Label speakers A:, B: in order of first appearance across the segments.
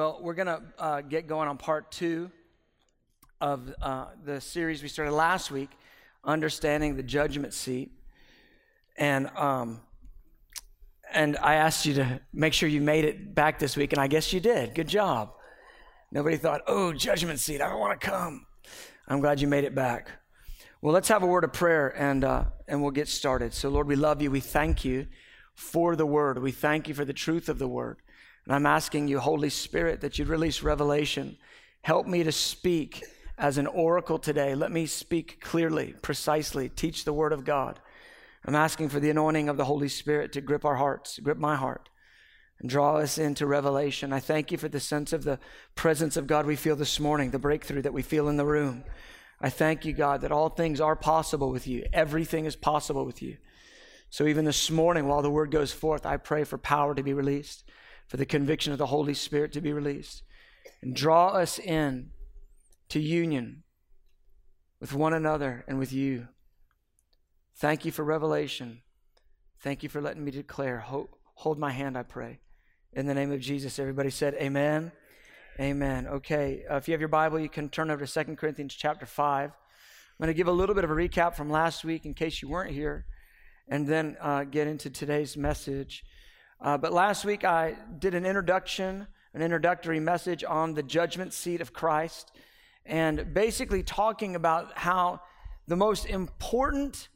A: Well, we're going to uh, get going on part two of uh, the series we started last week, Understanding the Judgment Seat. And, um, and I asked you to make sure you made it back this week, and I guess you did. Good job. Nobody thought, oh, judgment seat, I don't want to come. I'm glad you made it back. Well, let's have a word of prayer and, uh, and we'll get started. So, Lord, we love you. We thank you for the word. We thank you for the truth of the word. And I'm asking you, Holy Spirit, that you'd release revelation. Help me to speak as an oracle today. Let me speak clearly, precisely, teach the word of God. I'm asking for the anointing of the Holy Spirit to grip our hearts, grip my heart, and draw us into revelation. I thank you for the sense of the presence of God we feel this morning, the breakthrough that we feel in the room. I thank you, God, that all things are possible with you. Everything is possible with you. So even this morning, while the word goes forth, I pray for power to be released for the conviction of the Holy Spirit to be released and draw us in to union with one another and with you. Thank you for revelation. Thank you for letting me declare. Hold, my hand, I pray. In the name of Jesus, everybody said, Amen. Amen. Okay, uh, if you have your Bible, you can turn over to 2 Corinthians chapter 5. I'm going to give a little bit of a recap from last week in case you weren't here, and then uh, get into today's message. Uh, but last week I did an introduction, an introductory message on the judgment seat of Christ, and basically talking about how the most important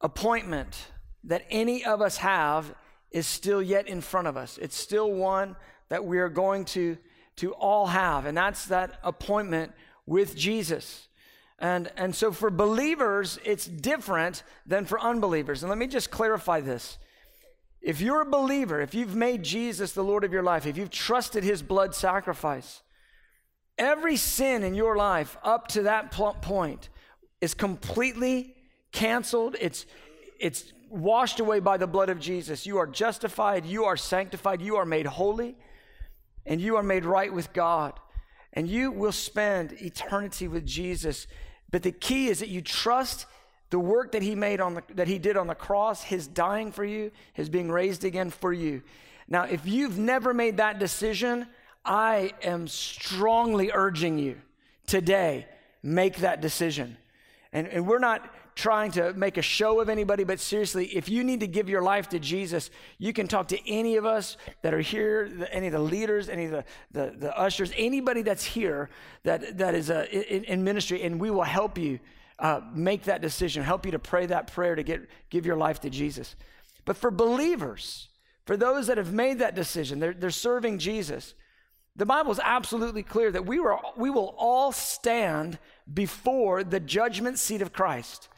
A: appointment that any of us have is still yet in front of us. It's still one that we are going to, to all have, and that's that appointment with Jesus. And, and so for believers, it's different than for unbelievers. And let me just clarify this. If you're a believer, if you've made Jesus the Lord of your life, if you've trusted his blood sacrifice, every sin in your life up to that point is completely canceled. It's, it's washed away by the blood of Jesus. You are justified, you are sanctified, you are made holy, and you are made right with God. And you will spend eternity with Jesus. But the key is that you trust the work that he made on the, that he did on the cross, his dying for you, his being raised again for you. Now, if you've never made that decision, I am strongly urging you today, make that decision. And, and we're not trying to make a show of anybody, but seriously, if you need to give your life to Jesus, you can talk to any of us that are here, any of the leaders, any of the, the, the ushers, anybody that's here that, that is uh, in, in ministry, and we will help you uh, make that decision, help you to pray that prayer to get, give your life to Jesus. But for believers, for those that have made that decision, they're, they're serving Jesus, the Bible is absolutely clear that we, were, we will all stand before the judgment seat of Christ.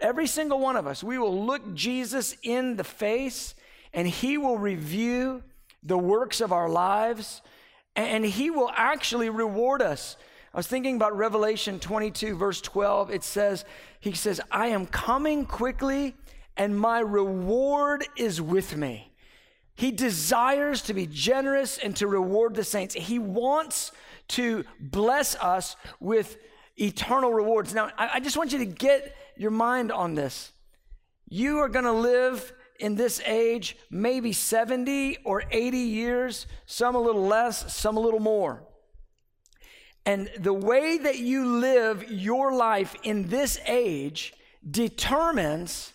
A: Every single one of us, we will look Jesus in the face and he will review the works of our lives and he will actually reward us I was thinking about Revelation 22, verse 12. It says, He says, I am coming quickly, and my reward is with me. He desires to be generous and to reward the saints. He wants to bless us with eternal rewards. Now, I, just want you to get your mind on this. You are going to live in this age maybe 70 or 80 years, some a little less, some a little more. And the way that you live your life in this age determines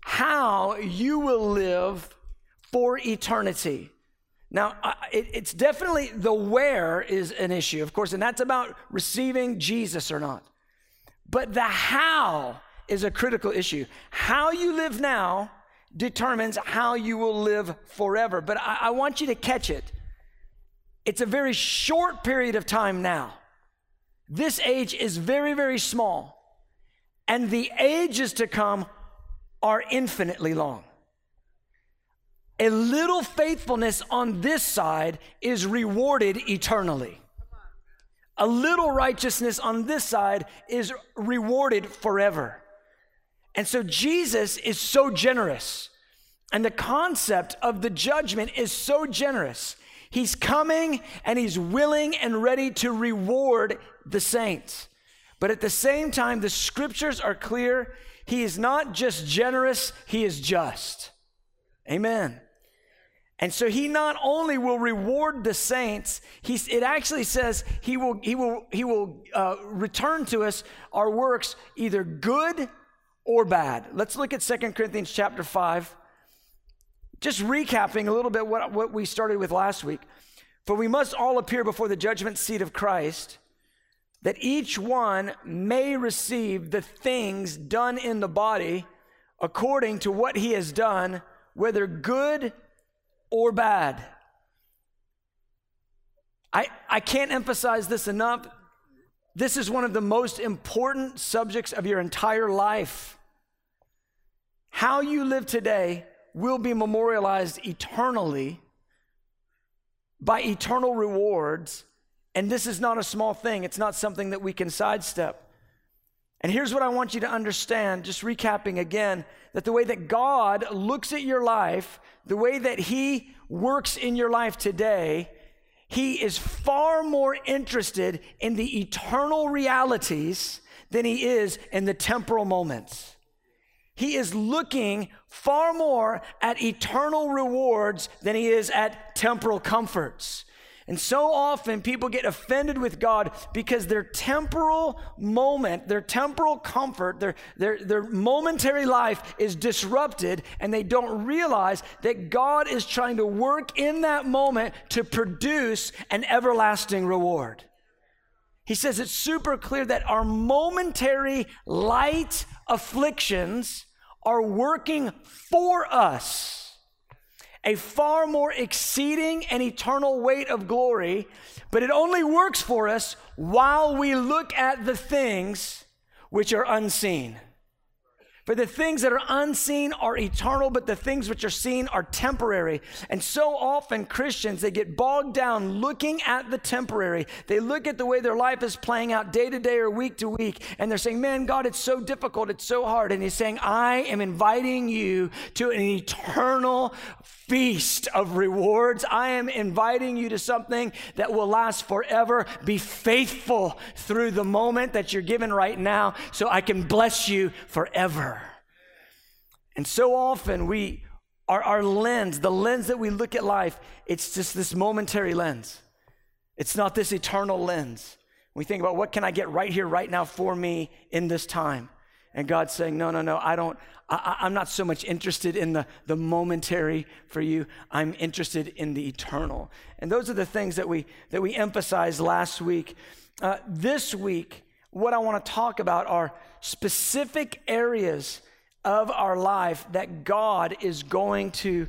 A: how you will live for eternity. Now, it's definitely the where is an issue, of course, and that's about receiving Jesus or not. But the how is a critical issue. How you live now determines how you will live forever. But I, want you to catch it. It's a very short period of time now. This age is very, very small. And the ages to come are infinitely long. A little faithfulness on this side is rewarded eternally. A little righteousness on this side is rewarded forever. And so Jesus is so generous. And the concept of the judgment is so generous He's coming and he's willing and ready to reward the saints. But at the same time, the scriptures are clear. He is not just generous, he is just. Amen. And so he not only will reward the saints, he, it actually says he will, he will, he will uh, return to us our works either good or bad. Let's look at Second Corinthians chapter 5. Just recapping a little bit what, what we started with last week. For we must all appear before the judgment seat of Christ, that each one may receive the things done in the body according to what he has done, whether good or bad. I, I can't emphasize this enough. This is one of the most important subjects of your entire life. How you live today will be memorialized eternally by eternal rewards. And this is not a small thing, it's not something that we can sidestep. And here's what I want you to understand, just recapping again, that the way that God looks at your life, the way that He works in your life today, He is far more interested in the eternal realities than He is in the temporal moments. He is looking far more at eternal rewards than he is at temporal comforts. And so often people get offended with God because their temporal moment, their temporal comfort, their, their, their momentary life is disrupted, and they don't realize that God is trying to work in that moment to produce an everlasting reward. He says it's super clear that our momentary light afflictions are working for us a far more exceeding and eternal weight of glory, but it only works for us while we look at the things which are unseen. For the things that are unseen are eternal, but the things which are seen are temporary. And so often Christians, they get bogged down looking at the temporary. They look at the way their life is playing out day to day or week to week, and they're saying, Man, God, it's so difficult, it's so hard. And He's saying, I am inviting you to an eternal feast of rewards. I am inviting you to something that will last forever. Be faithful through the moment that you're given right now so I can bless you forever. And so often we, our, our lens, the lens that we look at life, it's just this momentary lens. It's not this eternal lens. We think about what can I get right here, right now for me in this time. And God's saying, no, no, no, I don't, I, am not so much interested in the, the momentary for you. I'm interested in the eternal. And those are the things that we, that we emphasized last week. Uh, this week, what I want to talk about are specific areas of our life that God is going to,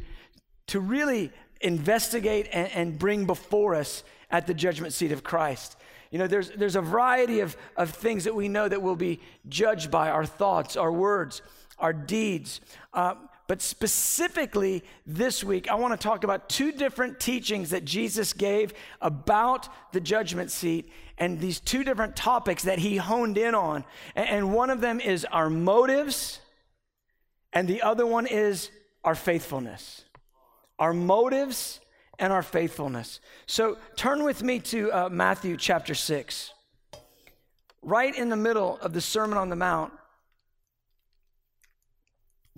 A: to really investigate and, and bring before us at the judgment seat of Christ. You know, there's, there's a variety of, of things that we know that will be judged by our thoughts, our words, our deeds. Uh, but specifically this week, I want to talk about two different teachings that Jesus gave about the judgment seat and these two different topics that he honed in on. And one of them is our motives, and the other one is our faithfulness. Our motives and our faithfulness. So turn with me to uh, Matthew chapter 6. Right in the middle of the Sermon on the Mount,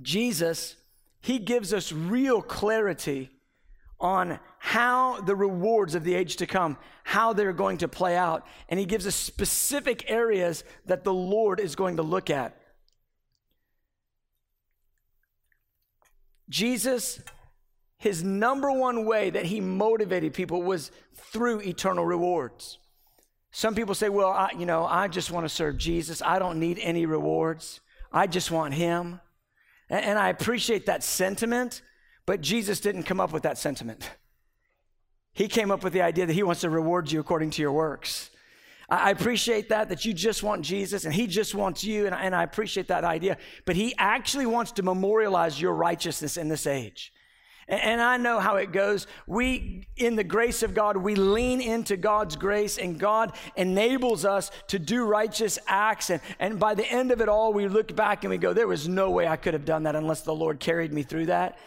A: Jesus, he gives us real clarity on how the rewards of the age to come, how they're going to play out. And he gives us specific areas that the Lord is going to look at. Jesus his number one way that he motivated people was through eternal rewards. Some people say, well, I, you know, I just want to serve Jesus. I don't need any rewards. I just want him. And, and I appreciate that sentiment, but Jesus didn't come up with that sentiment. He came up with the idea that he wants to reward you according to your works. I appreciate that, that you just want Jesus and he just wants you, and, and I appreciate that idea. But he actually wants to memorialize your righteousness in this age. And I know how it goes. We, in the grace of God, we lean into God's grace, and God enables us to do righteous acts. And, and by the end of it all, we look back and we go, There was no way I could have done that unless the Lord carried me through that.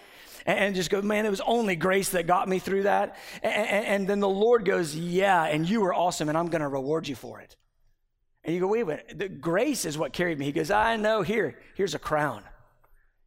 A: And, and just go, Man, it was only grace that got me through that. And, and, and then the Lord goes, Yeah, and you were awesome, and I'm going to reward you for it. And you go, Wait, wait, the grace is what carried me. He goes, I know, here, here's a crown.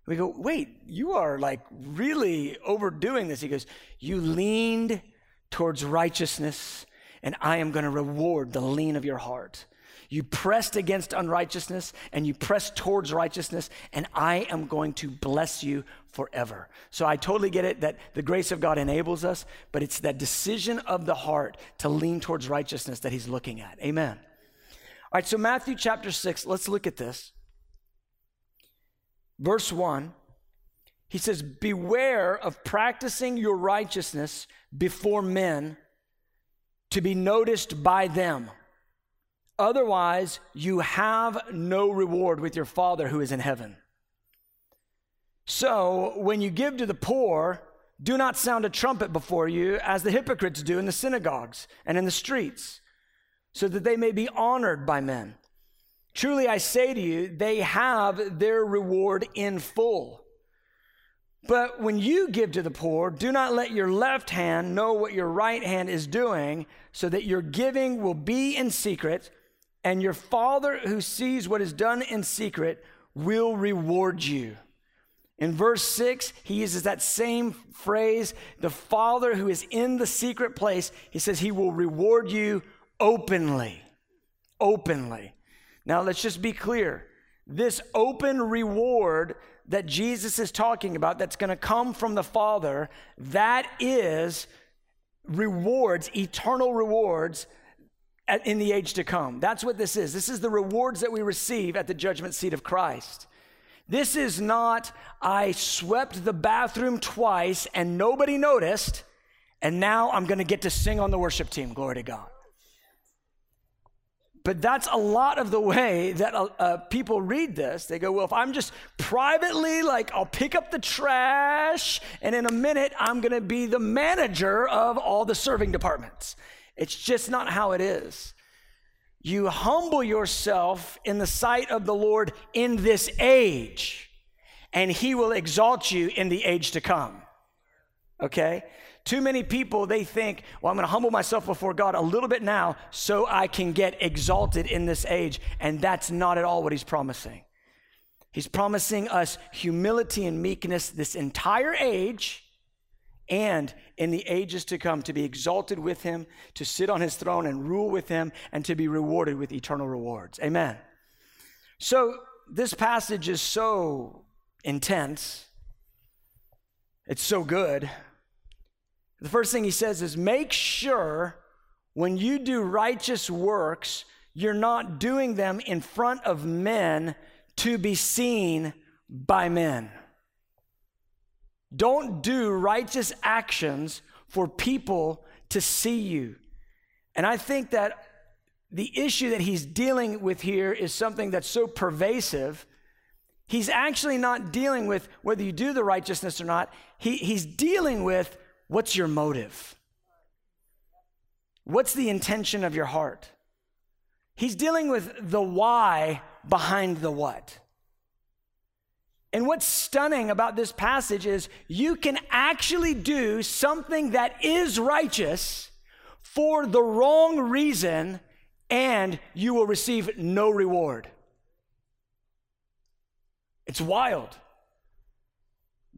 A: We go, wait, you are like really overdoing this. He goes, You leaned towards righteousness, and I am going to reward the lean of your heart. You pressed against unrighteousness and you pressed towards righteousness, and I am going to bless you forever. So I totally get it that the grace of God enables us, but it's that decision of the heart to lean towards righteousness that He's looking at. Amen. All right, so Matthew chapter 6, let's look at this. Verse 1, he says, Beware of practicing your righteousness before men to be noticed by them. Otherwise, you have no reward with your Father who is in heaven. So, when you give to the poor, do not sound a trumpet before you, as the hypocrites do in the synagogues and in the streets, so that they may be honored by men. Truly, I say to you, they have their reward in full. But when you give to the poor, do not let your left hand know what your right hand is doing, so that your giving will be in secret and your Father who sees what is done in secret will reward you. In verse 6, he uses that same phrase, the Father who is in the secret place, he says he will reward you openly. Openly. Now, let's just be clear. This open reward that Jesus is talking about, that's going to come from the Father, that is rewards, eternal rewards in the age to come. That's what this is. This is the rewards that we receive at the judgment seat of Christ. This is not, I swept the bathroom twice and nobody noticed, and now I'm going to get to sing on the worship team. Glory to God. But that's a lot of the way that uh, uh, people read this. They go, well, if I'm just privately, like, I'll pick up the trash, and in a minute, I'm going to be the manager of all the serving departments. It's just not how it is. You humble yourself in the sight of the Lord in this age, and He will exalt you in the age to come. Okay? Too many people, they think, well, I'm going to humble myself before God a little bit now so I can get exalted in this age. And that's not at all what He's promising. He's promising us humility and meekness this entire age and in the ages to come to be exalted with him, to sit on his throne and rule with him, and to be rewarded with eternal rewards. Amen. So, this passage is so intense, it's so good. The first thing he says is make sure when you do righteous works, you're not doing them in front of men to be seen by men. Don't do righteous actions for people to see you. And I think that the issue that he's dealing with here is something that's so pervasive. He's actually not dealing with whether you do the righteousness or not. He, he's dealing with what's your motive? What's the intention of your heart? He's dealing with the why behind the what. And what's stunning about this passage is you can actually do something that is righteous for the wrong reason and you will receive no reward. It's wild.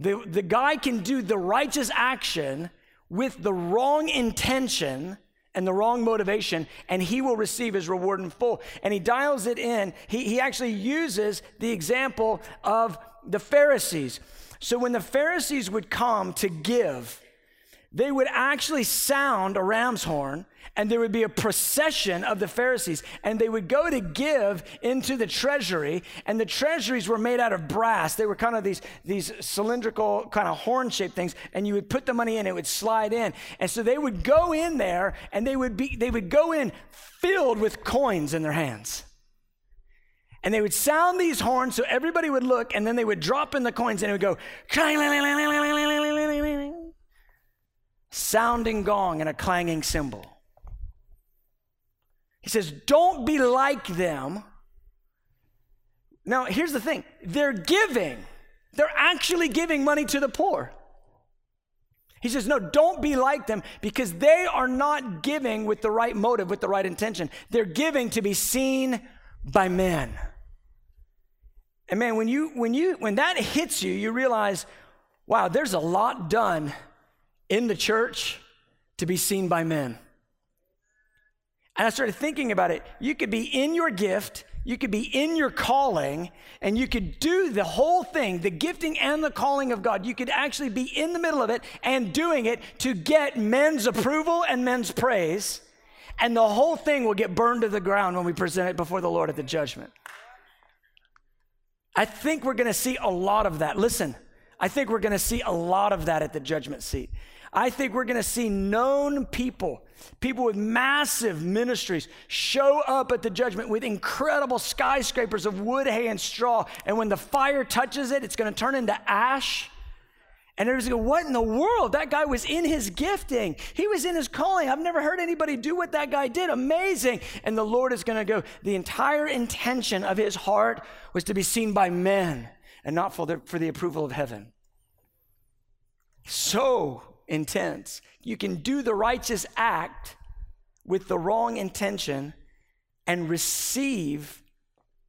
A: The, the guy can do the righteous action with the wrong intention and the wrong motivation, and he will receive his reward in full. And he dials it in. He, he actually uses the example of the Pharisees. So when the Pharisees would come to give, they would actually sound a ram's horn and there would be a procession of the Pharisees and they would go to give into the treasury and the treasuries were made out of brass. They were kind of these, these cylindrical kind of horn shaped things and you would put the money in, it would slide in. And so they would go in there and they would be, they would go in filled with coins in their hands. And they would sound these horns so everybody would look, and then they would drop in the coins and it would go sounding gong and a clanging cymbal. He says, Don't be like them. Now, here's the thing they're giving, they're actually giving money to the poor. He says, No, don't be like them because they are not giving with the right motive, with the right intention. They're giving to be seen by men. And man, when you when you when that hits you, you realize, wow, there's a lot done in the church to be seen by men. And I started thinking about it. You could be in your gift, you could be in your calling, and you could do the whole thing, the gifting and the calling of God. You could actually be in the middle of it and doing it to get men's approval and men's praise. And the whole thing will get burned to the ground when we present it before the Lord at the judgment. I think we're going to see a lot of that. Listen, I think we're going to see a lot of that at the judgment seat. I think we're going to see known people, people with massive ministries, show up at the judgment with incredible skyscrapers of wood, hay, and straw. And when the fire touches it, it's going to turn into ash. And everybody's going, What in the world? That guy was in his gifting. He was in his calling. I've never heard anybody do what that guy did. Amazing. And the Lord is going to go, The entire intention of his heart was to be seen by men and not for the, for the approval of heaven. So intense. You can do the righteous act with the wrong intention and receive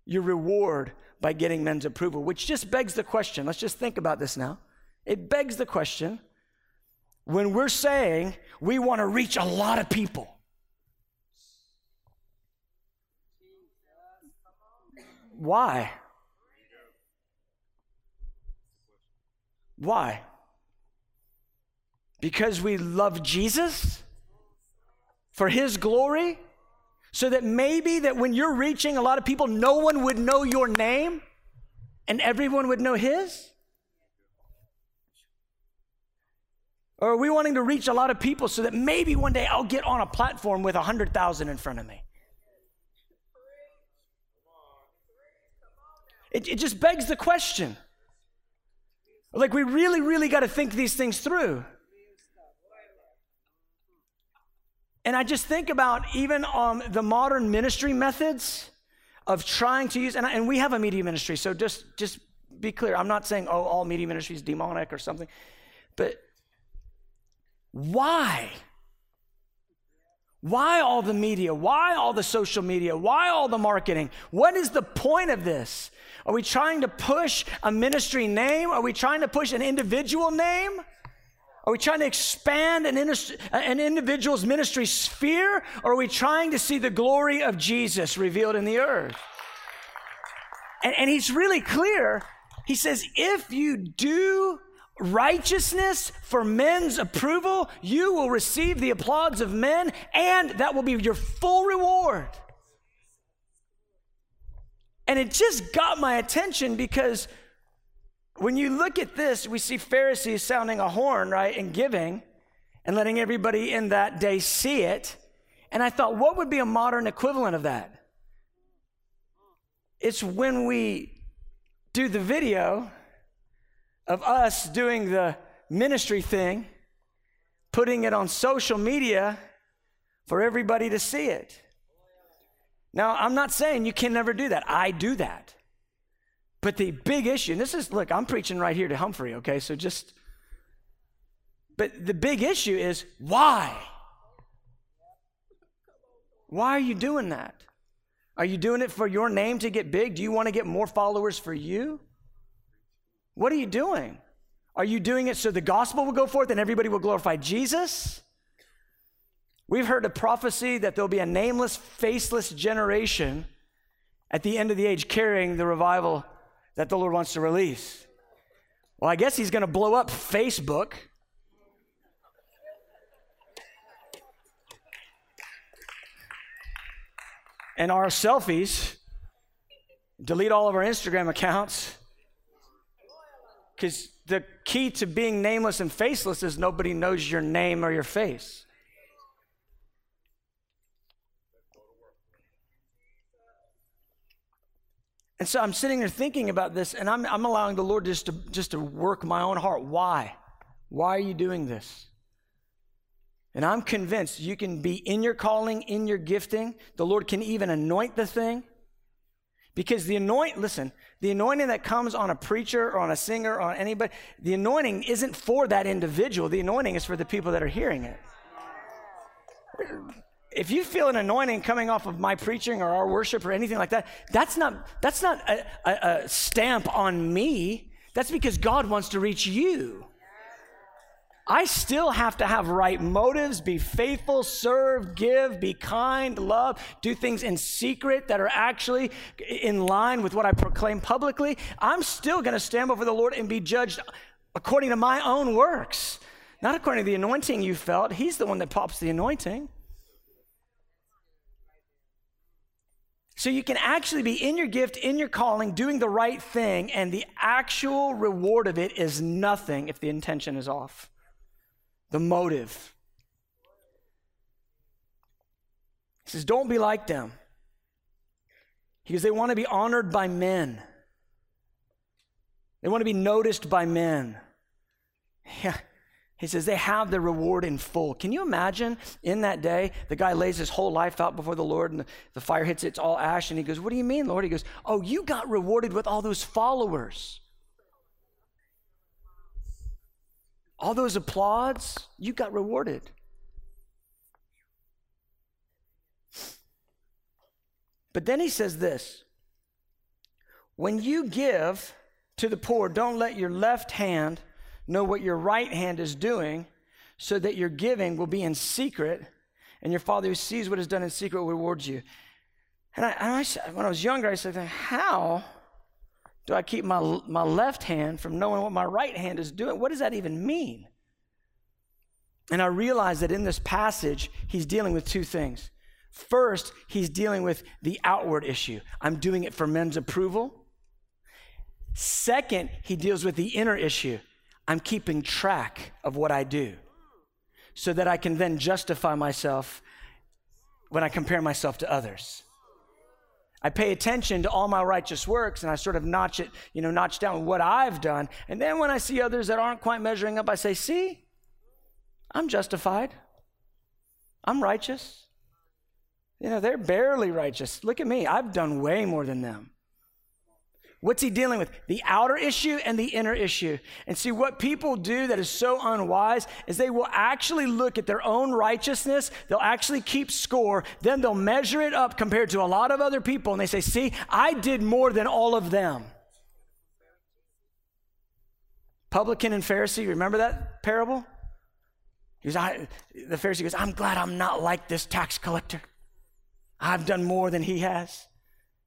A: your reward by getting men's approval, which just begs the question. Let's just think about this now. It begs the question when we're saying we want to reach a lot of people. Why? Why? Because we love Jesus for his glory? So that maybe that when you're reaching a lot of people, no one would know your name and everyone would know his? Or are we wanting to reach a lot of people so that maybe one day I'll get on a platform with 100,000 in front of me? It, it just begs the question. Like, we really, really got to think these things through. And I just think about even um, the modern ministry methods of trying to use, and, and we have a media ministry, so just, just be clear. I'm not saying, oh, all media ministry is demonic or something, but why? Why all the media? Why all the social media? Why all the marketing? What is the point of this? Are we trying to push a ministry name? Are we trying to push an individual name? Are we trying to expand an, an, individual's ministry sphere? Or are we trying to see the glory of Jesus revealed in the earth? And, and he's really clear. He says, if you do righteousness for men's approval, you will receive the applause of men, and that will be your full reward. And it just got my attention because when you look at this, we see Pharisees sounding a horn, right, and giving and letting everybody in that day see it. And I thought, what would be a modern equivalent of that? It's when we do the video of us doing the ministry thing, putting it on social media for everybody to see it. Now, I'm not saying you can never do that. I do that. But the big issue, and this is, look, I'm preaching right here to Humphrey, okay? So just, but the big issue is why? Why are you doing that? Are you doing it for your name to get big? Do you want to get more followers for you? What are you doing? Are you doing it so the gospel will go forth and everybody will glorify Jesus? We've heard a prophecy that there'll be a nameless, faceless generation at the end of the age carrying the revival that the Lord wants to release. Well, I guess He's going to blow up Facebook. And our selfies, delete all of our Instagram accounts. Because the key to being nameless and faceless is nobody knows your name or your face. And so I'm sitting there thinking about this, and I'm, I'm allowing the Lord just to, just to work my own heart. Why? Why are you doing this? And I'm convinced you can be in your calling, in your gifting. The Lord can even anoint the thing. Because the anoint, listen, the anointing that comes on a preacher or on a singer or on anybody, the anointing isn't for that individual. The anointing is for the people that are hearing it. If you feel an anointing coming off of my preaching or our worship or anything like that, that's not, that's not a, a, a stamp on me. That's because God wants to reach you. I still have to have right motives, be faithful, serve, give, be kind, love, do things in secret that are actually in line with what I proclaim publicly. I'm still going to stand before the Lord and be judged according to my own works, not according to the anointing you felt. He's the one that pops the anointing. So you can actually be in your gift, in your calling, doing the right thing, and the actual reward of it is nothing if the intention is off. The motive. He says, Don't be like them. Because they want to be honored by men. They want to be noticed by men. Yeah. He says they have the reward in full. Can you imagine in that day, the guy lays his whole life out before the Lord and the, fire hits it, it's all ash. And he goes, What do you mean, Lord? He goes, Oh, you got rewarded with all those followers. All those applauds, you got rewarded. But then he says this When you give to the poor, don't let your left hand know what your right hand is doing, so that your giving will be in secret, and your Father who sees what is done in secret will reward you. And I, and I, when I was younger, I said, How do I keep my, my left hand from knowing what my right hand is doing? What does that even mean? And I realized that in this passage, he's dealing with two things. First, he's dealing with the outward issue. I'm doing it for men's approval. Second, he deals with the inner issue. I'm keeping track of what I do so that I can then justify myself when I compare myself to others. I pay attention to all my righteous works and I sort of notch it, you know, notch down what I've done. And then when I see others that aren't quite measuring up, I say, see, I'm justified. I'm righteous. You know, they're barely righteous. Look at me. I've done way more than them. What's he dealing with? The outer issue and the inner issue. And see, what people do that is so unwise is they will actually look at their own righteousness, they'll actually keep score, then they'll measure it up compared to a lot of other people, and they say, See, I did more than all of them. Publican and Pharisee, remember that parable? Goes, I, the Pharisee goes, I'm glad I'm not like this tax collector. I've done more than he has.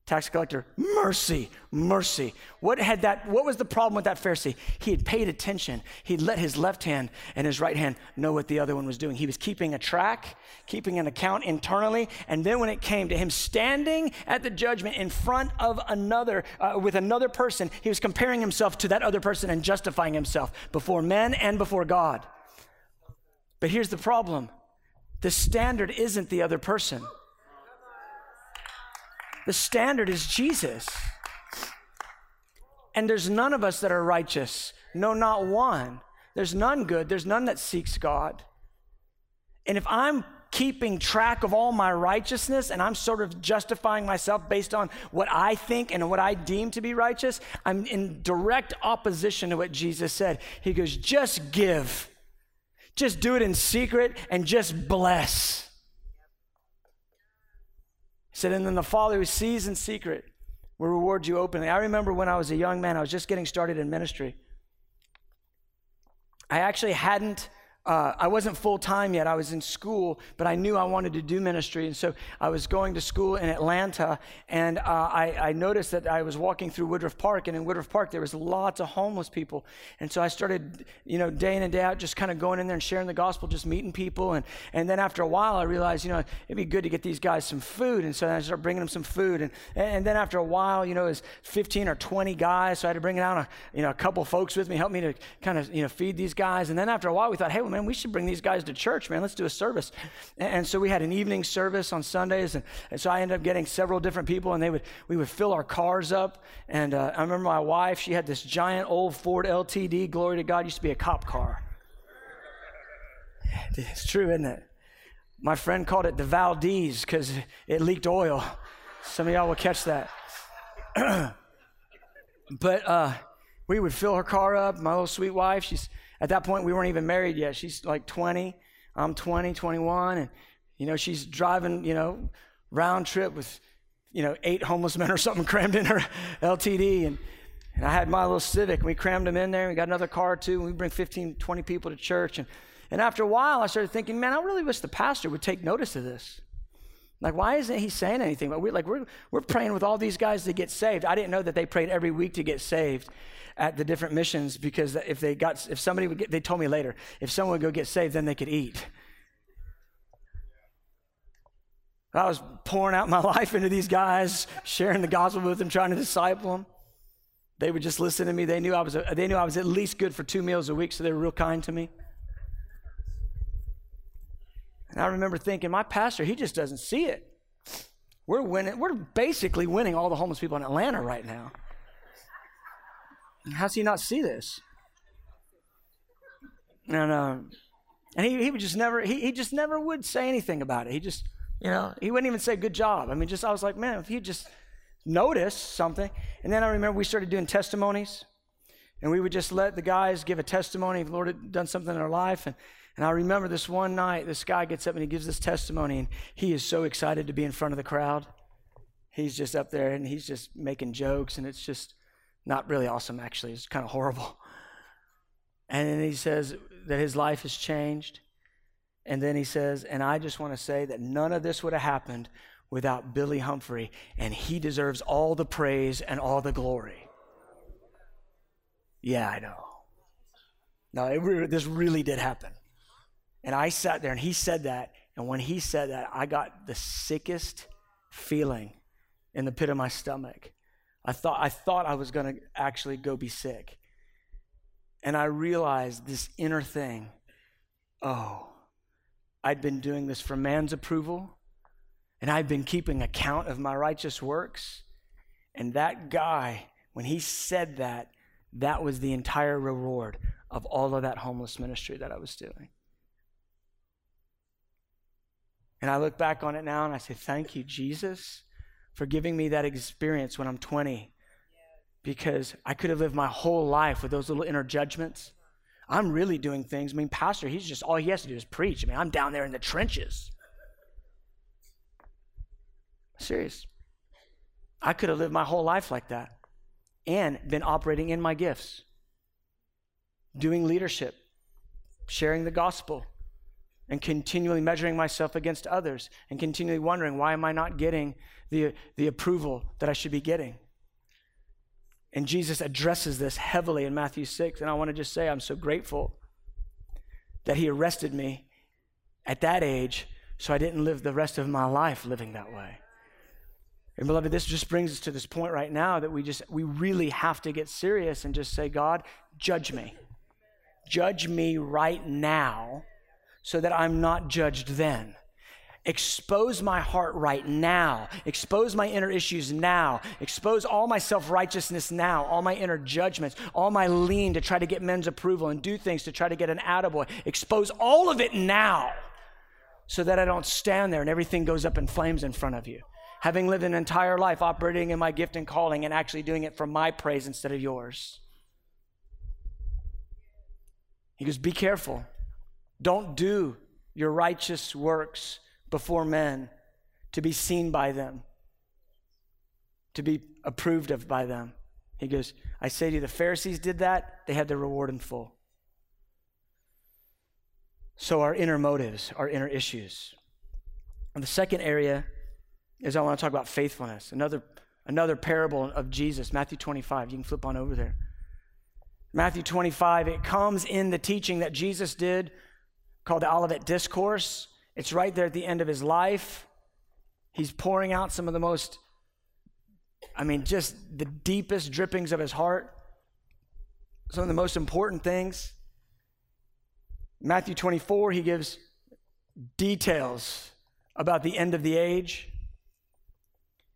A: Tax collector, mercy, mercy. What had that, what was the problem with that Pharisee? He had paid attention. He'd let his left hand and his right hand know what the other one was doing. He was keeping a track, keeping an account internally. And then when it came to him standing at the judgment in front of another, uh, with another person, he was comparing himself to that other person and justifying himself before men and before God. But here's the problem the standard isn't the other person. The standard is Jesus. And there's none of us that are righteous. No, not one. There's none good. There's none that seeks God. And if I'm keeping track of all my righteousness and I'm sort of justifying myself based on what I think and what I deem to be righteous, I'm in direct opposition to what Jesus said. He goes, just give, just do it in secret and just bless. He said, and then the Father who sees in secret will reward you openly. I remember when I was a young man, I was just getting started in ministry. I actually hadn't uh, I wasn't full time yet. I was in school, but I knew I wanted to do ministry. And so I was going to school in Atlanta, and uh, I, I, noticed that I was walking through Woodruff Park, and in Woodruff Park, there was lots of homeless people. And so I started, you know, day in and day out, just kind of going in there and sharing the gospel, just meeting people. And, and then after a while, I realized, you know, it'd be good to get these guys some food. And so I started bringing them some food. And, and then after a while, you know, it was 15 or 20 guys, so I had to bring down a, you know, a couple folks with me, help me to kind of, you know, feed these guys. And then after a while, we thought, hey, well, man, we should bring these guys to church, man. Let's do a service. And, so we had an evening service on Sundays. And, and, so I ended up getting several different people, and they would, we would fill our cars up. And uh, I remember my wife, she had this giant old Ford LTD, glory to God, used to be a cop car. It's true, isn't it? My friend called it the Valdez because it leaked oil. Some of y'all will catch that. but uh, we would fill her car up. My little sweet wife, she's at that point, we weren't even married yet. She's like 20. I'm 20, 21. And You know, she's driving, you know, round trip with, you know, eight homeless men or something crammed in her LTD. And, and I had my little Civic, and we crammed them in there. And We got another car, too, and we bring 15, 20 people to church. And, and after a while, I started thinking, man, I really wish the pastor would take notice of this. Like, why isn't he saying anything? But we like we're we're praying with all these guys to get saved. I didn't know that they prayed every week to get saved at the different missions because if they got if somebody would get they told me later if someone would go get saved then they could eat. I was pouring out my life into these guys, sharing the gospel with them, trying to disciple them. They would just listen to me. They knew I was they knew I was at least good for two meals a week, so they were real kind to me. And I remember thinking, my pastor, he just doesn't see it. We're winning, we're basically winning all the homeless people in Atlanta right now. How's he not see this? And uh, and he, he would just never he, he just never would say anything about it. He just you know he wouldn't even say good job. I mean, just I was like, man, if he just notice something. And then I remember we started doing testimonies, and we would just let the guys give a testimony if the Lord had done something in their life, and and I remember this one night, this guy gets up and he gives this testimony, and he is so excited to be in front of the crowd. He's just up there and he's just making jokes, and it's just not really awesome, actually. It's kind of horrible. And then he says that his life has changed. And then he says, and I just want to say that none of this would have happened without Billy Humphrey, and he deserves all the praise and all the glory. Yeah, I know. No, it, this really did happen. And I sat there and he said that. And when he said that, I got the sickest feeling in the pit of my stomach. I thought I thought I was going to actually go be sick. And I realized this inner thing. Oh, I'd been doing this for man's approval, and I'd been keeping account of my righteous works. And that guy, when he said that, that was the entire reward of all of that homeless ministry that I was doing. And I look back on it now and I say, Thank you, Jesus, for giving me that experience when I'm 20. Because I could have lived my whole life with those little inner judgments. I'm really doing things. I mean, Pastor, he's just, all he has to do is preach. I mean, I'm down there in the trenches. Serious. I could have lived my whole life like that and been operating in my gifts, doing leadership, sharing the gospel, and continually measuring myself against others and continually wondering why am I not getting the, the approval that I should be getting? And Jesus addresses this heavily in Matthew 6. And I want to just say, I'm so grateful that he arrested me at that age so I didn't live the rest of my life living that way. And beloved, this just brings us to this point right now that we just, we really have to get serious and just say, God, judge me. Judge me right now so that I'm not judged then. Expose my heart right now. Expose my inner issues now. Expose all my self righteousness now, all my inner judgments, all my lean to try to get men's approval and do things to try to get an attaboy. Expose all of it now so that I don't stand there and everything goes up in flames in front of you. Having lived an entire life operating in my gift and calling and actually doing it for my praise instead of yours. He goes, Be careful. Don't do your righteous works before men to be seen by them, to be approved of by them. He goes, I say to you, the Pharisees did that, they had their reward in full. So, our inner motives, our inner issues. And the second area is I want to talk about faithfulness. Another, another parable of Jesus, Matthew 25. You can flip on over there. Matthew 25, it comes in the teaching that Jesus did called the Olivet Discourse. It's right there at the end of his life. He's pouring out some of the most, I mean, just the deepest drippings of his heart, some of the most important things. Matthew 24, he gives details about the end of the age.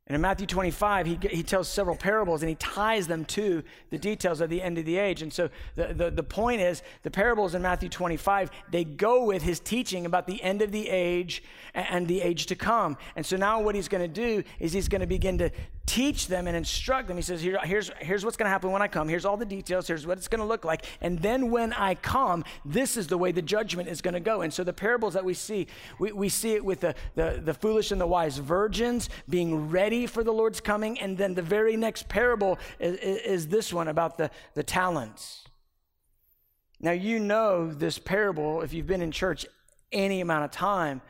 A: And in Matthew 25, he, he tells several parables and he ties them to the details of the end of the age. And so the, the, the point is the parables in Matthew 25, they go with his teaching about the end of the age and, and the age to come. And so now what he's going to do is he's going to begin to teach them and instruct them. He says, Here, here's, here's what's going to happen when I come. Here's all the details. Here's what it's going to look like. And then when I come, this is the way the judgment is going to go. And so the parables that we see, we, we see it with the, the, the foolish and the wise virgins being ready for the Lord's coming. And then the very next parable is, is, is this one about the, the talents. Now, you know this parable if you've been in church any amount of time.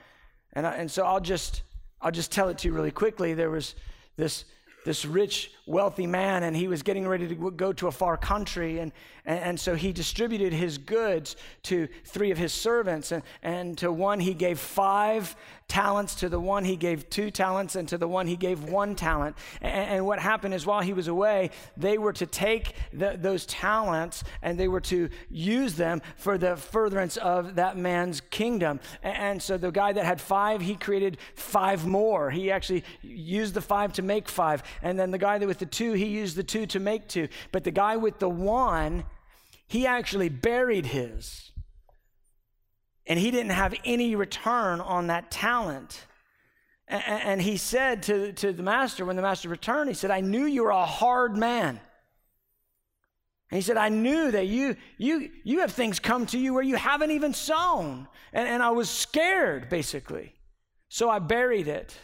A: And, I, and so I'll just, I'll just tell it to you really quickly. There was this this rich, wealthy man, and he was getting ready to go to a far country. And, and, and, so he distributed his goods to three of his servants. And, and to one, he gave five talents. To the one, he gave two talents. And to the one, he gave one talent. And, and what happened is while he was away, they were to take the, those talents and they were to use them for the furtherance of that man's kingdom. And, and so the guy that had five, he created five more. He actually used the five to make five. And then the guy that with the two, he used the two to make two. But the guy with the one, he actually buried his. And he didn't have any return on that talent. And he said to, to the master, when the master returned, he said, I knew you were a hard man. And he said, I knew that you, you, you have things come to you where you haven't even sown. And, and I was scared, basically. So I buried it.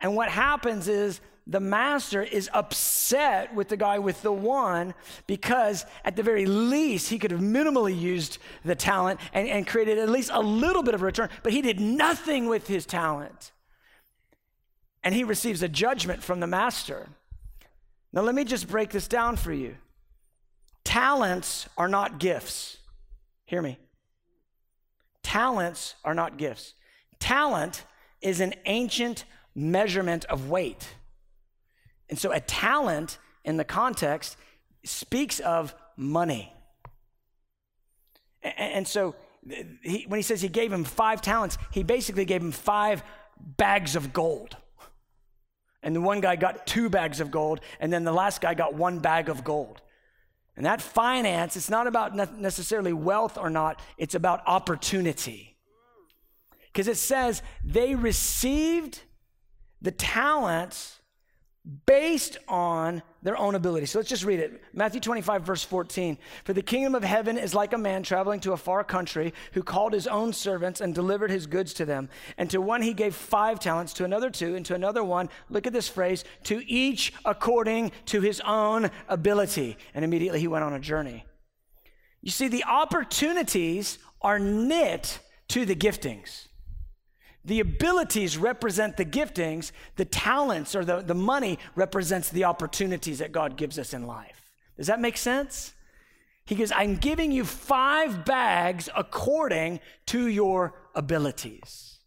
A: And what happens is the master is upset with the guy with the one because, at the very least, he could have minimally used the talent and, and created at least a little bit of return, but he did nothing with his talent. And he receives a judgment from the master. Now, let me just break this down for you. Talents are not gifts. Hear me. Talents are not gifts. Talent is an ancient measurement of weight. And so a talent in the context speaks of money. And so he, when he says he gave him five talents, he basically gave him five bags of gold. And the one guy got two bags of gold, and then the last guy got one bag of gold. And that finance, it's not about necessarily wealth or not, it's about opportunity. Because it says they received the talents based on their own ability. So let's just read it. Matthew 25, verse 14. For the kingdom of heaven is like a man traveling to a far country who called his own servants and delivered his goods to them. And to one he gave five talents, to another two, and to another one, look at this phrase, to each according to his own ability. And immediately he went on a journey. You see, the opportunities are knit to the giftings. The abilities represent the giftings, the talents or the, the money represents the opportunities that God gives us in life. Does that make sense? He goes, I'm giving you five bags according to your abilities.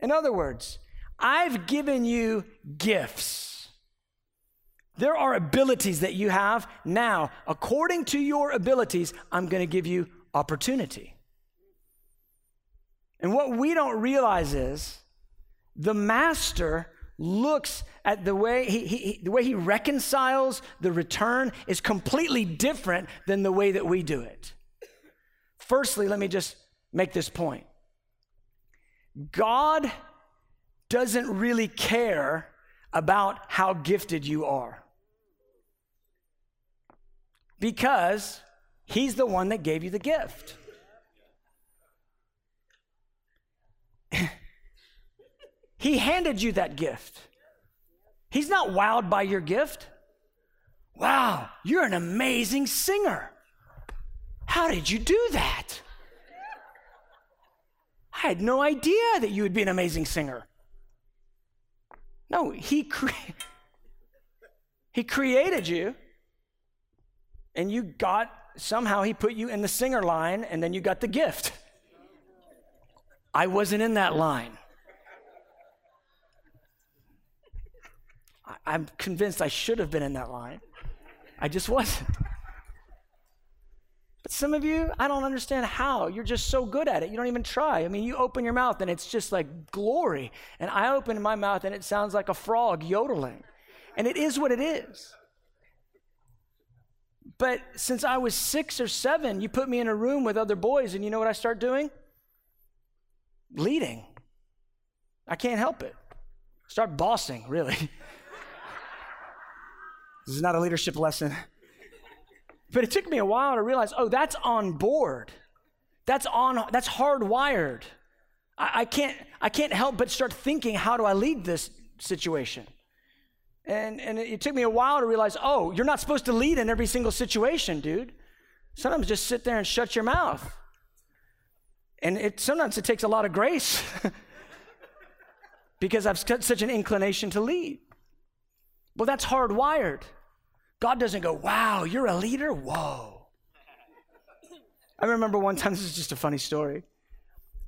A: In other words, I've given you gifts. There are abilities that you have. Now, according to your abilities, I'm going to give you opportunity. And what we don't realize is the master looks at the way he, he, the way he reconciles the return is completely different than the way that we do it. Firstly, let me just make this point. God doesn't really care about how gifted you are. Because he's the one that gave you the gift. He handed you that gift. He's not wowed by your gift. Wow, you're an amazing singer. How did you do that? I had no idea that you would be an amazing singer. No, he, cre- he created you, and you got, somehow, he put you in the singer line, and then you got the gift. I wasn't in that line. I'm convinced I should have been in that line. I just wasn't. But some of you, I don't understand how. You're just so good at it. You don't even try. I mean, you open your mouth and it's just like glory. And I open my mouth and it sounds like a frog yodeling. And it is what it is. But since I was six or seven, you put me in a room with other boys, and you know what I start doing? leading. I can't help it. Start bossing, really. This is not a leadership lesson. But it took me a while to realize, oh, that's on board. That's on that's hardwired. I, I can't I can't help but start thinking, how do I lead this situation? And and it took me a while to realize, oh, you're not supposed to lead in every single situation, dude. Sometimes just sit there and shut your mouth. And it sometimes it takes a lot of grace because I've got such an inclination to lead. Well, that's hardwired. God doesn't go, wow, you're a leader? Whoa. I remember one time, this is just a funny story.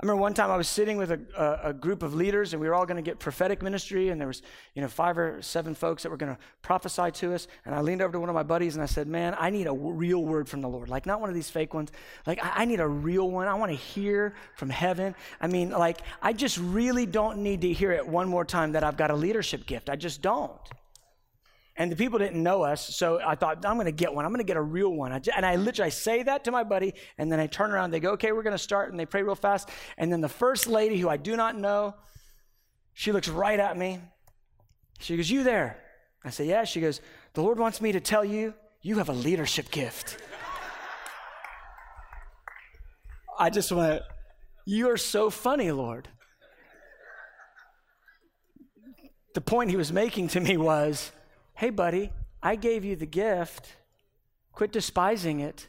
A: I remember one time I was sitting with a, a, a group of leaders, and we were all going to get prophetic ministry, and there was, you know, five or seven folks that were going to prophesy to us. And I leaned over to one of my buddies and I said, "Man, I need a real word from the Lord, like not one of these fake ones. Like I, I need a real one. I want to hear from heaven. I mean, like I just really don't need to hear it one more time that I've got a leadership gift. I just don't." And the people didn't know us, so I thought, I'm going to get one. I'm going to get a real one. and I literally I say that to my buddy, and then I turn around. They go, okay, we're going to start, and they pray real fast. And then the first lady, who I do not know, she looks right at me. She goes, you there? I say, yeah. She goes, the Lord wants me to tell you, you have a leadership gift. I just went, you are so funny, Lord. The point he was making to me was, hey, buddy, I gave you the gift. Quit despising it.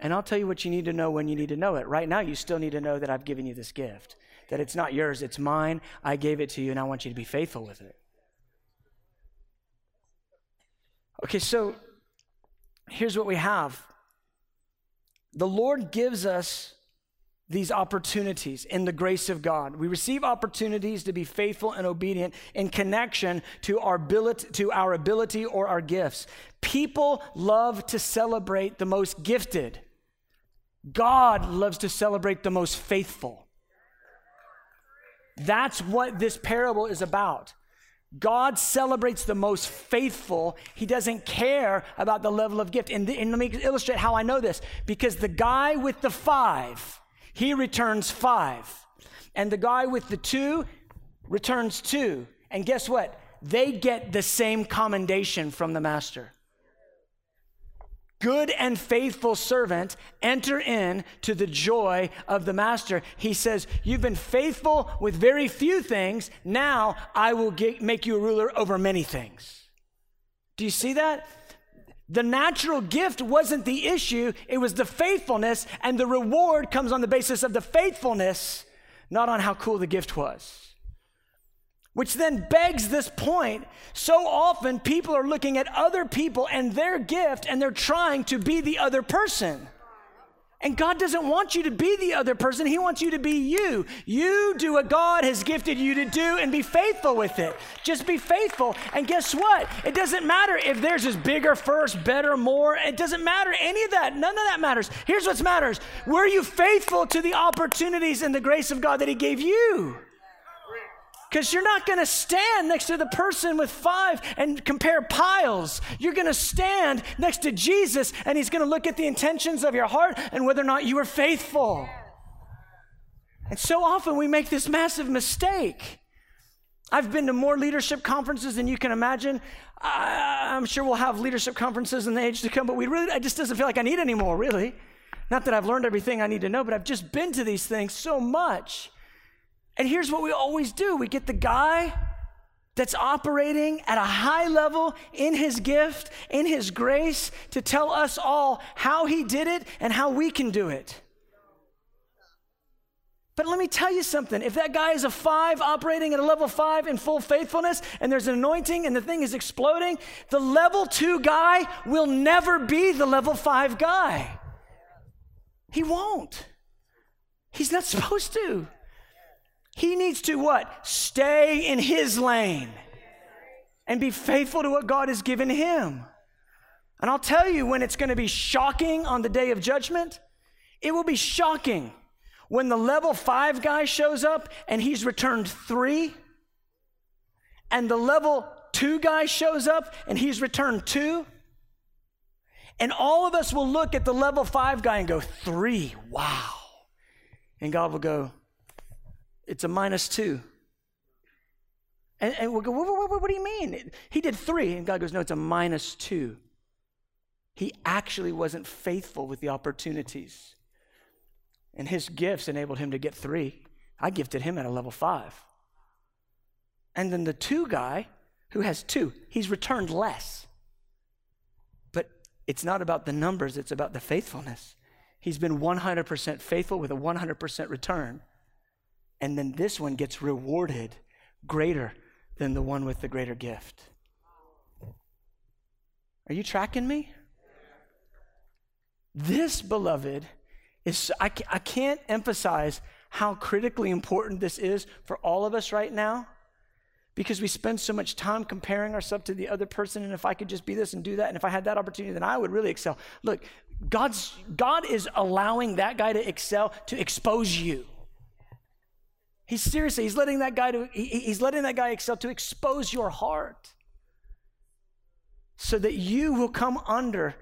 A: And I'll tell you what you need to know when you need to know it. Right now, you still need to know that I've given you this gift, that it's not yours, it's mine. I gave it to you, and I want you to be faithful with it. Okay, so here's what we have the Lord gives us these opportunities in the grace of God. We receive opportunities to be faithful and obedient in connection to our ability, to our ability or our gifts. People love to celebrate the most gifted. God loves to celebrate the most faithful. That's what this parable is about. God celebrates the most faithful. He doesn't care about the level of gift. And, and let me illustrate how I know this. Because the guy with the five, he returns five. And the guy with the two returns two. And guess what? They get the same commendation from the master. Good and faithful servant, enter in to the joy of the master. He says, You've been faithful with very few things. Now I will get, make you a ruler over many things. Do you see that? The natural gift wasn't the issue, it was the faithfulness, and the reward comes on the basis of the faithfulness, not on how cool the gift was. Which then begs this point so often people are looking at other people and their gift and they're trying to be the other person. And God doesn't want you to be the other person. He wants you to be you. You do what God has gifted you to do and be faithful with it. Just be faithful. And guess what? It doesn't matter if theirs is bigger, first, better, more. It doesn't matter any of that. None of that matters. Here's what matters Were you faithful to the opportunities and the grace of God that He gave you? Because you're not going to stand next to the person with five and compare piles. You're going to stand next to Jesus and he's going to look at the intentions of your heart and whether or not you are faithful. And so often we make this massive mistake. I've been to more leadership conferences than you can imagine. I, am sure we'll have leadership conferences in the age to come, but we really, it just doesn't feel like I need any more, really. Not that I've learned everything I need to know, but I've just been to these things so much. And here's what we always do we get the guy that's operating at a high level in his gift, in his grace, to tell us all how he did it and how we can do it. But let me tell you something. If that guy is a five operating at a level five in full faithfulness and there's an anointing and the thing is exploding, the level two guy will never be the level five guy. He won't. He's not supposed to. He needs to what? Stay in his lane and be faithful to what God has given him. And I'll tell you when it's going to be shocking on the day of judgment, it will be shocking when the level five guy shows up and he's returned three, and the level two guy shows up and he's returned two. And all of us will look at the level five guy and go, three, wow. And God will go, it's a minus two. And, and we'll go, what, do you mean? He did three. And God goes, no, it's a minus two. He actually wasn't faithful with the opportunities. And his gifts enabled him to get three. I gifted him at a level five. And then the two guy who has two, he's returned less. But it's not about the numbers, it's about the faithfulness. He's been 100% faithful with a 100% return. And then this one gets rewarded greater than the one with the greater gift. Are you tracking me? This, beloved, is, I, I can't emphasize how critically important this is for all of us right now because we spend so much time comparing ourselves to the other person and if i could just be this and do that and if i had that opportunity then i would really excel look god's god is allowing that guy to excel to expose you he's seriously he's letting that guy to he, he's letting that guy excel to expose your heart so that you will come under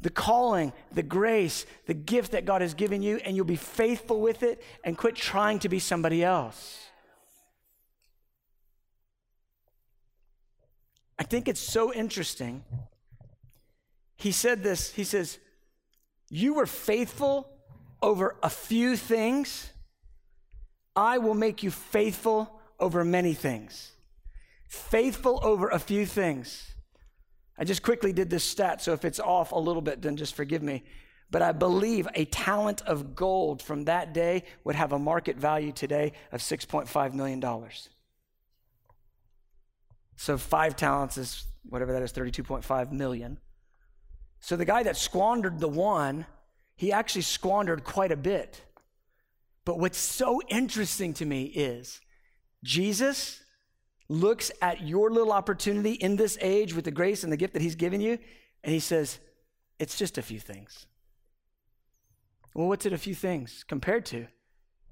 A: the calling, the grace, the gift that God has given you, and you'll be faithful with it and quit trying to be somebody else. I think it's so interesting. He said this, he says, You were faithful over a few things, I will make you faithful over many things. Faithful over a few things. I just quickly did this stat, so if it's off a little bit, then just forgive me. But I believe a talent of gold from that day would have a market value today of $6.5 million. So five talents is whatever that is, 32.5 million. So the guy that squandered the one, he actually squandered quite a bit. But what's so interesting to me is Jesus looks at your little opportunity in this age with the grace and the gift that He's given you, and He says, It's just a few things. Well, what's it a few things compared to?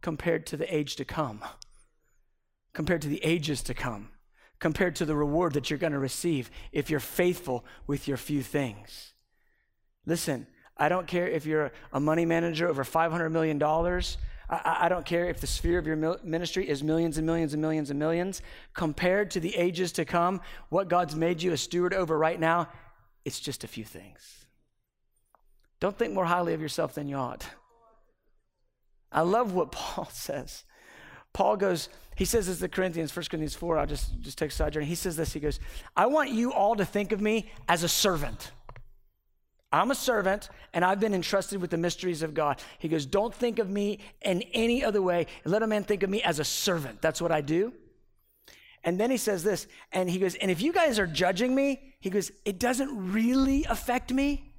A: Compared to the age to come, compared to the ages to come, compared to the reward that you're going to receive if you're faithful with your few things. Listen, I don't care if you're a money manager over $500 million I, I, don't care if the sphere of your ministry is millions and millions and millions and millions. Compared to the ages to come, what God's made you a steward over right now, it's just a few things. Don't think more highly of yourself than you ought. I love what Paul says. Paul goes, he says this to Corinthians, 1 Corinthians 4, I'll just, just take a side journey. He says this, he goes, I want you all to think of me as a servant. I'm a servant and I've been entrusted with the mysteries of God. He goes, Don't think of me in any other way. Let a man think of me as a servant. That's what I do. And then he says this, and he goes, And if you guys are judging me, he goes, It doesn't really affect me.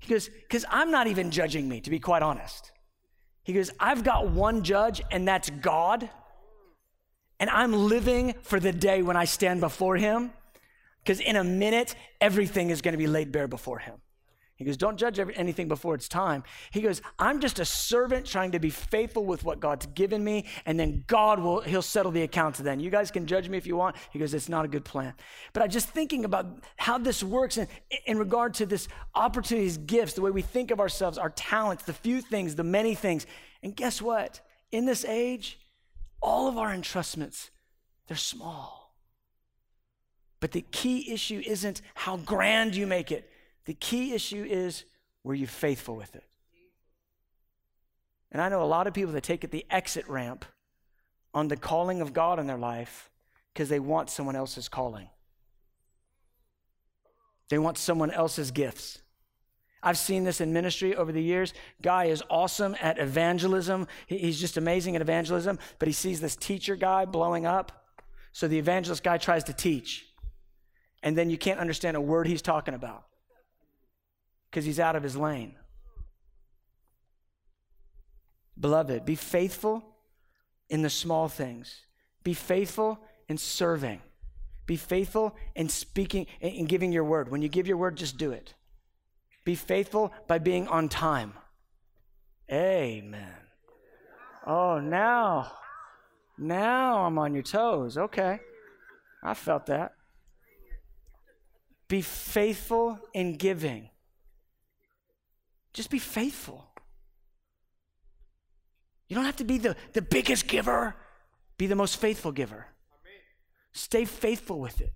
A: He goes, Because I'm not even judging me, to be quite honest. He goes, I've got one judge, and that's God. And I'm living for the day when I stand before him, because in a minute, everything is going to be laid bare before him. He goes, Don't judge anything before it's time. He goes, I'm just a servant trying to be faithful with what God's given me, and then God will, He'll settle the accounts then. You guys can judge me if you want. He goes, It's not a good plan. But I'm just thinking about how this works in, in regard to this opportunities, gifts, the way we think of ourselves, our talents, the few things, the many things. And guess what? In this age, all of our entrustments, they're small. But the key issue isn't how grand you make it. The key issue is were you faithful with it? And I know a lot of people that take it the exit ramp on the calling of God in their life because they want someone else's calling. They want someone else's gifts. I've seen this in ministry over the years. Guy is awesome at evangelism. He's just amazing at evangelism, but he sees this teacher guy blowing up. So the evangelist guy tries to teach. And then you can't understand a word he's talking about because he's out of his lane. Beloved, be faithful in the small things. Be faithful in serving. Be faithful in speaking and giving your word. When you give your word, just do it. Be faithful by being on time. Amen. Oh, now, now I'm on your toes. Okay. I felt that. Be faithful in giving. Just be faithful. You don't have to be the, the biggest giver, be the most faithful giver. Stay faithful with it.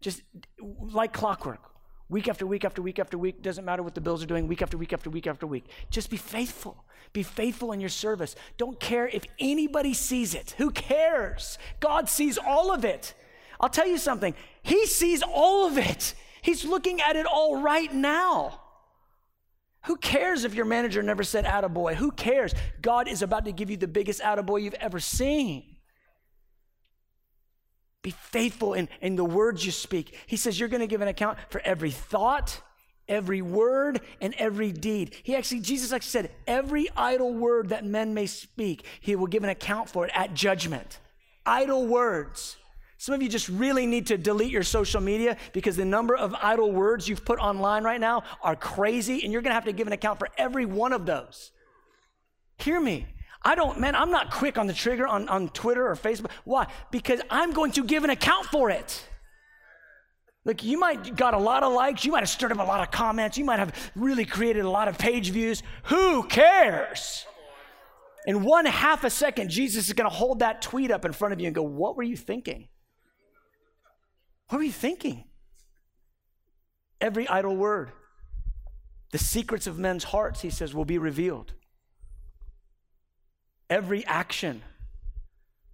A: Just like clockwork, week after week after week after week. Doesn't matter what the bills are doing, week after week after week after week. Just be faithful. Be faithful in your service. Don't care if anybody sees it. Who cares? God sees all of it. I'll tell you something, He sees all of it. He's looking at it all right now. Who cares if your manager never said attaboy? Who cares? God is about to give you the biggest attaboy you've ever seen. Be faithful in, in the words you speak. He says you're going to give an account for every thought, every word, and every deed. He actually, Jesus actually said, every idle word that men may speak, he will give an account for it at judgment. Idle words. Some of you just really need to delete your social media because the number of idle words you've put online right now are crazy, and you're gonna have to give an account for every one of those. Hear me. I don't, man, I'm not quick on the trigger on, on Twitter or Facebook. Why? Because I'm going to give an account for it. Look, you might got a lot of likes, you might have stirred up a lot of comments, you might have really created a lot of page views. Who cares? In one half a second, Jesus is going to hold that tweet up in front of you and go, What were you thinking? What were you thinking? Every idle word, the secrets of men's hearts, he says, will be revealed. Every action.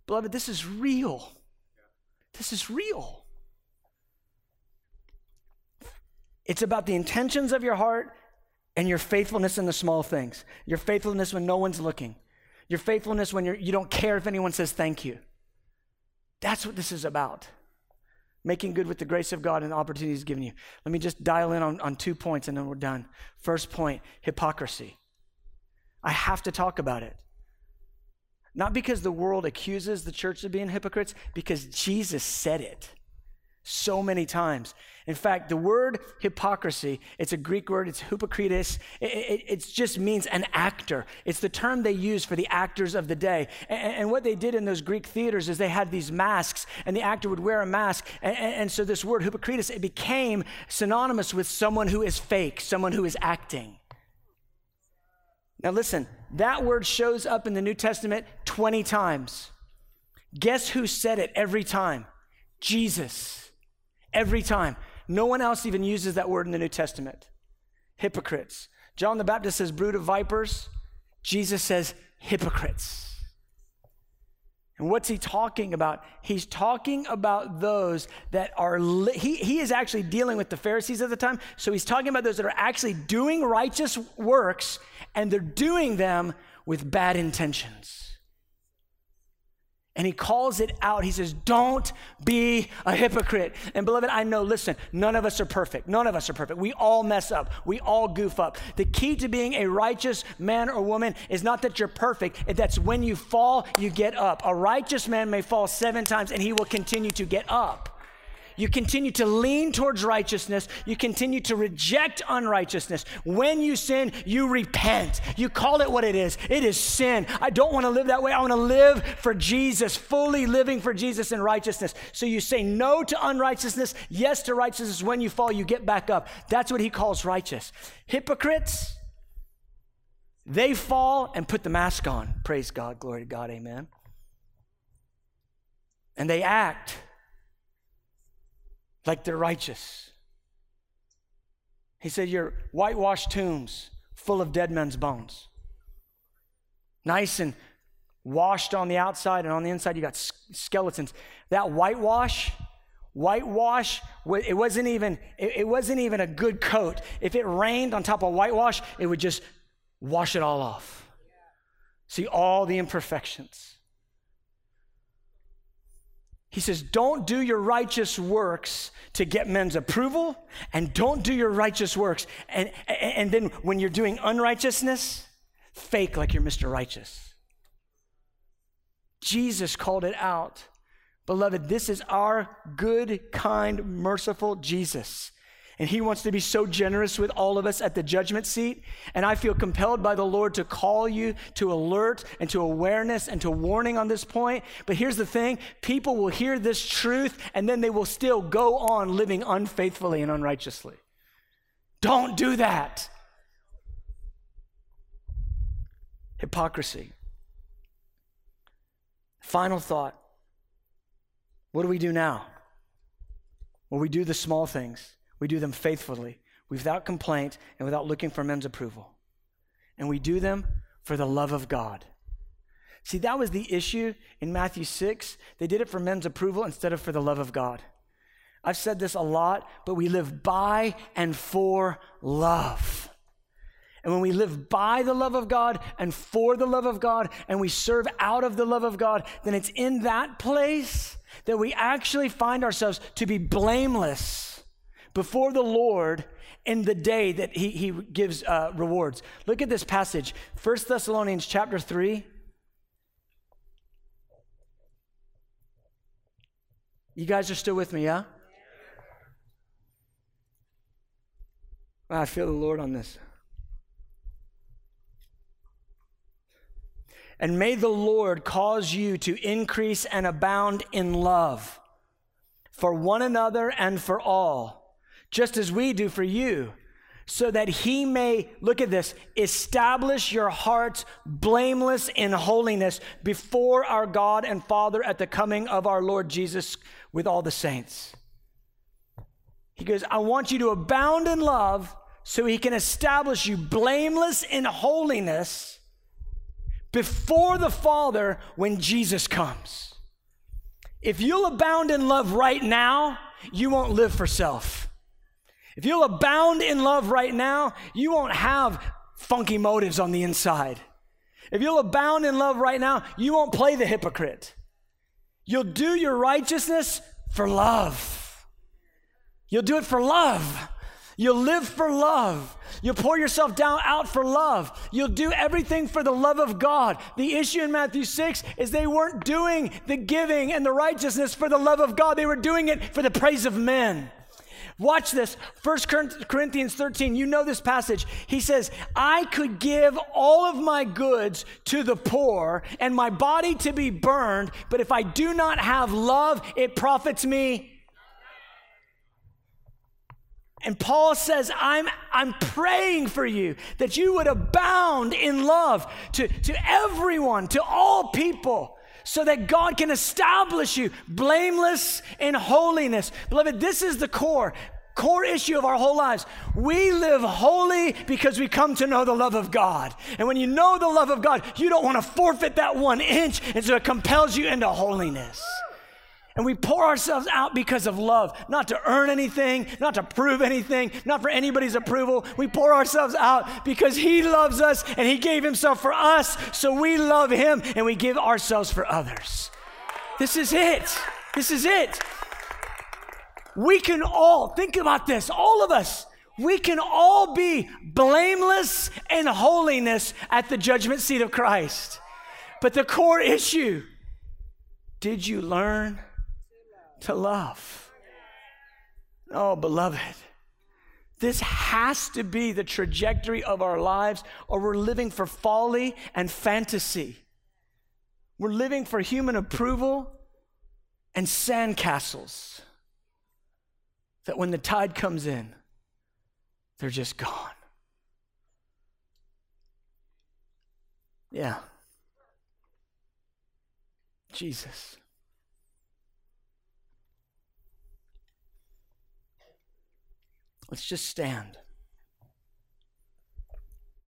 A: Beloved, this is real. This is real. It's about the intentions of your heart and your faithfulness in the small things. Your faithfulness when no one's looking. Your faithfulness when you're, you don't care if anyone says thank you. That's what this is about making good with the grace of God and the opportunities given you. Let me just dial in on, on two points and then we're done. First point hypocrisy. I have to talk about it. Not because the world accuses the church of being hypocrites, because Jesus said it so many times. In fact, the word hypocrisy, it's a Greek word, it's hypocrites. It, it, it, just means an actor. It's the term they use for the actors of the day. And, and, what they did in those Greek theaters is they had these masks, and the actor would wear a mask. And, and so this word hypocrites, it became synonymous with someone who is fake, someone who is acting. Now listen, that word shows up in the New Testament 20 times. Guess who said it every time? Jesus. Every time. No one else even uses that word in the New Testament. Hypocrites. John the Baptist says, brood of vipers. Jesus says, hypocrites. And what's he talking about? He's talking about those that are, li- he, he is actually dealing with the Pharisees at the time. So he's talking about those that are actually doing righteous works and they're doing them with bad intentions. And he calls it out. He says, Don't be a hypocrite. And beloved, I know, listen, none of us are perfect. None of us are perfect. We all mess up. We all goof up. The key to being a righteous man or woman is not that you're perfect, that's when you fall, you get up. A righteous man may fall seven times and he will continue to get up. You continue to lean towards righteousness. You continue to reject unrighteousness. When you sin, you repent. You call it what it is. It is sin. I don't want to live that way. I want to live for Jesus, fully living for Jesus in righteousness. So you say no to unrighteousness, yes to righteousness. When you fall, you get back up. That's what he calls righteous. Hypocrites, they fall and put the mask on. Praise God. Glory to God. Amen. And they act like they're righteous. He said, You're whitewashed tombs full of dead men's bones. Nice and washed on the outside, and on the inside, you got skeletons. That whitewash, whitewash, it wasn't even, it wasn't even a good coat. If it rained on top of whitewash, it would just wash it all off. See all the imperfections. He says, Don't do your righteous works to get men's approval, and don't do your righteous works. And, and then when you're doing unrighteousness, fake like you're Mr. Righteous. Jesus called it out. Beloved, this is our good, kind, merciful Jesus. And he wants to be so generous with all of us at the judgment seat. And I feel compelled by the Lord to call you to alert and to awareness and to warning on this point. But here's the thing people will hear this truth and then they will still go on living unfaithfully and unrighteously. Don't do that. Hypocrisy. Final thought What do we do now? Well, we do the small things, we do them faithfully, without complaint, and without looking for men's approval. And we do them for the love of God. See, that was the issue in Matthew 6. They did it for men's approval instead of for the love of God. I've said this a lot, but we live by and for love. And when we live by the love of God and for the love of God and we serve out of the love of God, then it's in that place that we actually find ourselves to be blameless before the Lord in the day that he, he gives uh, rewards. Look at this passage, 1 Thessalonians chapter 3. You guys are still with me, yeah? I feel the Lord on this. And may the Lord cause you to increase and abound in love for one another and for all, just as we do for you, so that he may, look at this, establish your hearts blameless in holiness before our God and Father at the coming of our Lord Jesus with all the saints. He goes, I want you to abound in love so he can establish you blameless in holiness before the Father when Jesus comes. If you'll abound in love right now, you won't live for self. If you'll abound in love right now, you won't have funky motives on the inside. If you'll abound in love right now, you won't play the hypocrite. You'll do your righteousness for love. You'll do it for love. You'll live for love. You'll pour yourself down out for love. You'll do everything for the love of God. The issue in Matthew 6 is they weren't doing the giving and the righteousness for the love of God. They were doing it for the praise of men. Watch this. 1 Corinthians 13, you know this passage. He says, I could give all of my goods to the poor and my body to be burned, but if I do not have love, it profits me and Paul says, I'm, I'm praying for you that you would abound in love to, to everyone, to all people, so that God can establish you blameless in holiness. Beloved, this is the core, core issue of our whole lives. We live holy because we come to know the love of God. And when you know the love of God, you don't want to forfeit that one inch, and so it compels you into holiness. And we pour ourselves out because of love, not to earn anything, not to prove anything, not for anybody's approval. We pour ourselves out because He loves us and He gave Himself for us, so we love Him and we give ourselves for others. This is it. This is it. We can all, think about this, all of us, we can all be blameless and holiness at the judgment seat of Christ. But the core issue did you learn? To love. Oh, beloved, this has to be the trajectory of our lives, or we're living for folly and fantasy. We're living for human approval and sandcastles that when the tide comes in, they're just gone. Yeah. Jesus. Let's just stand.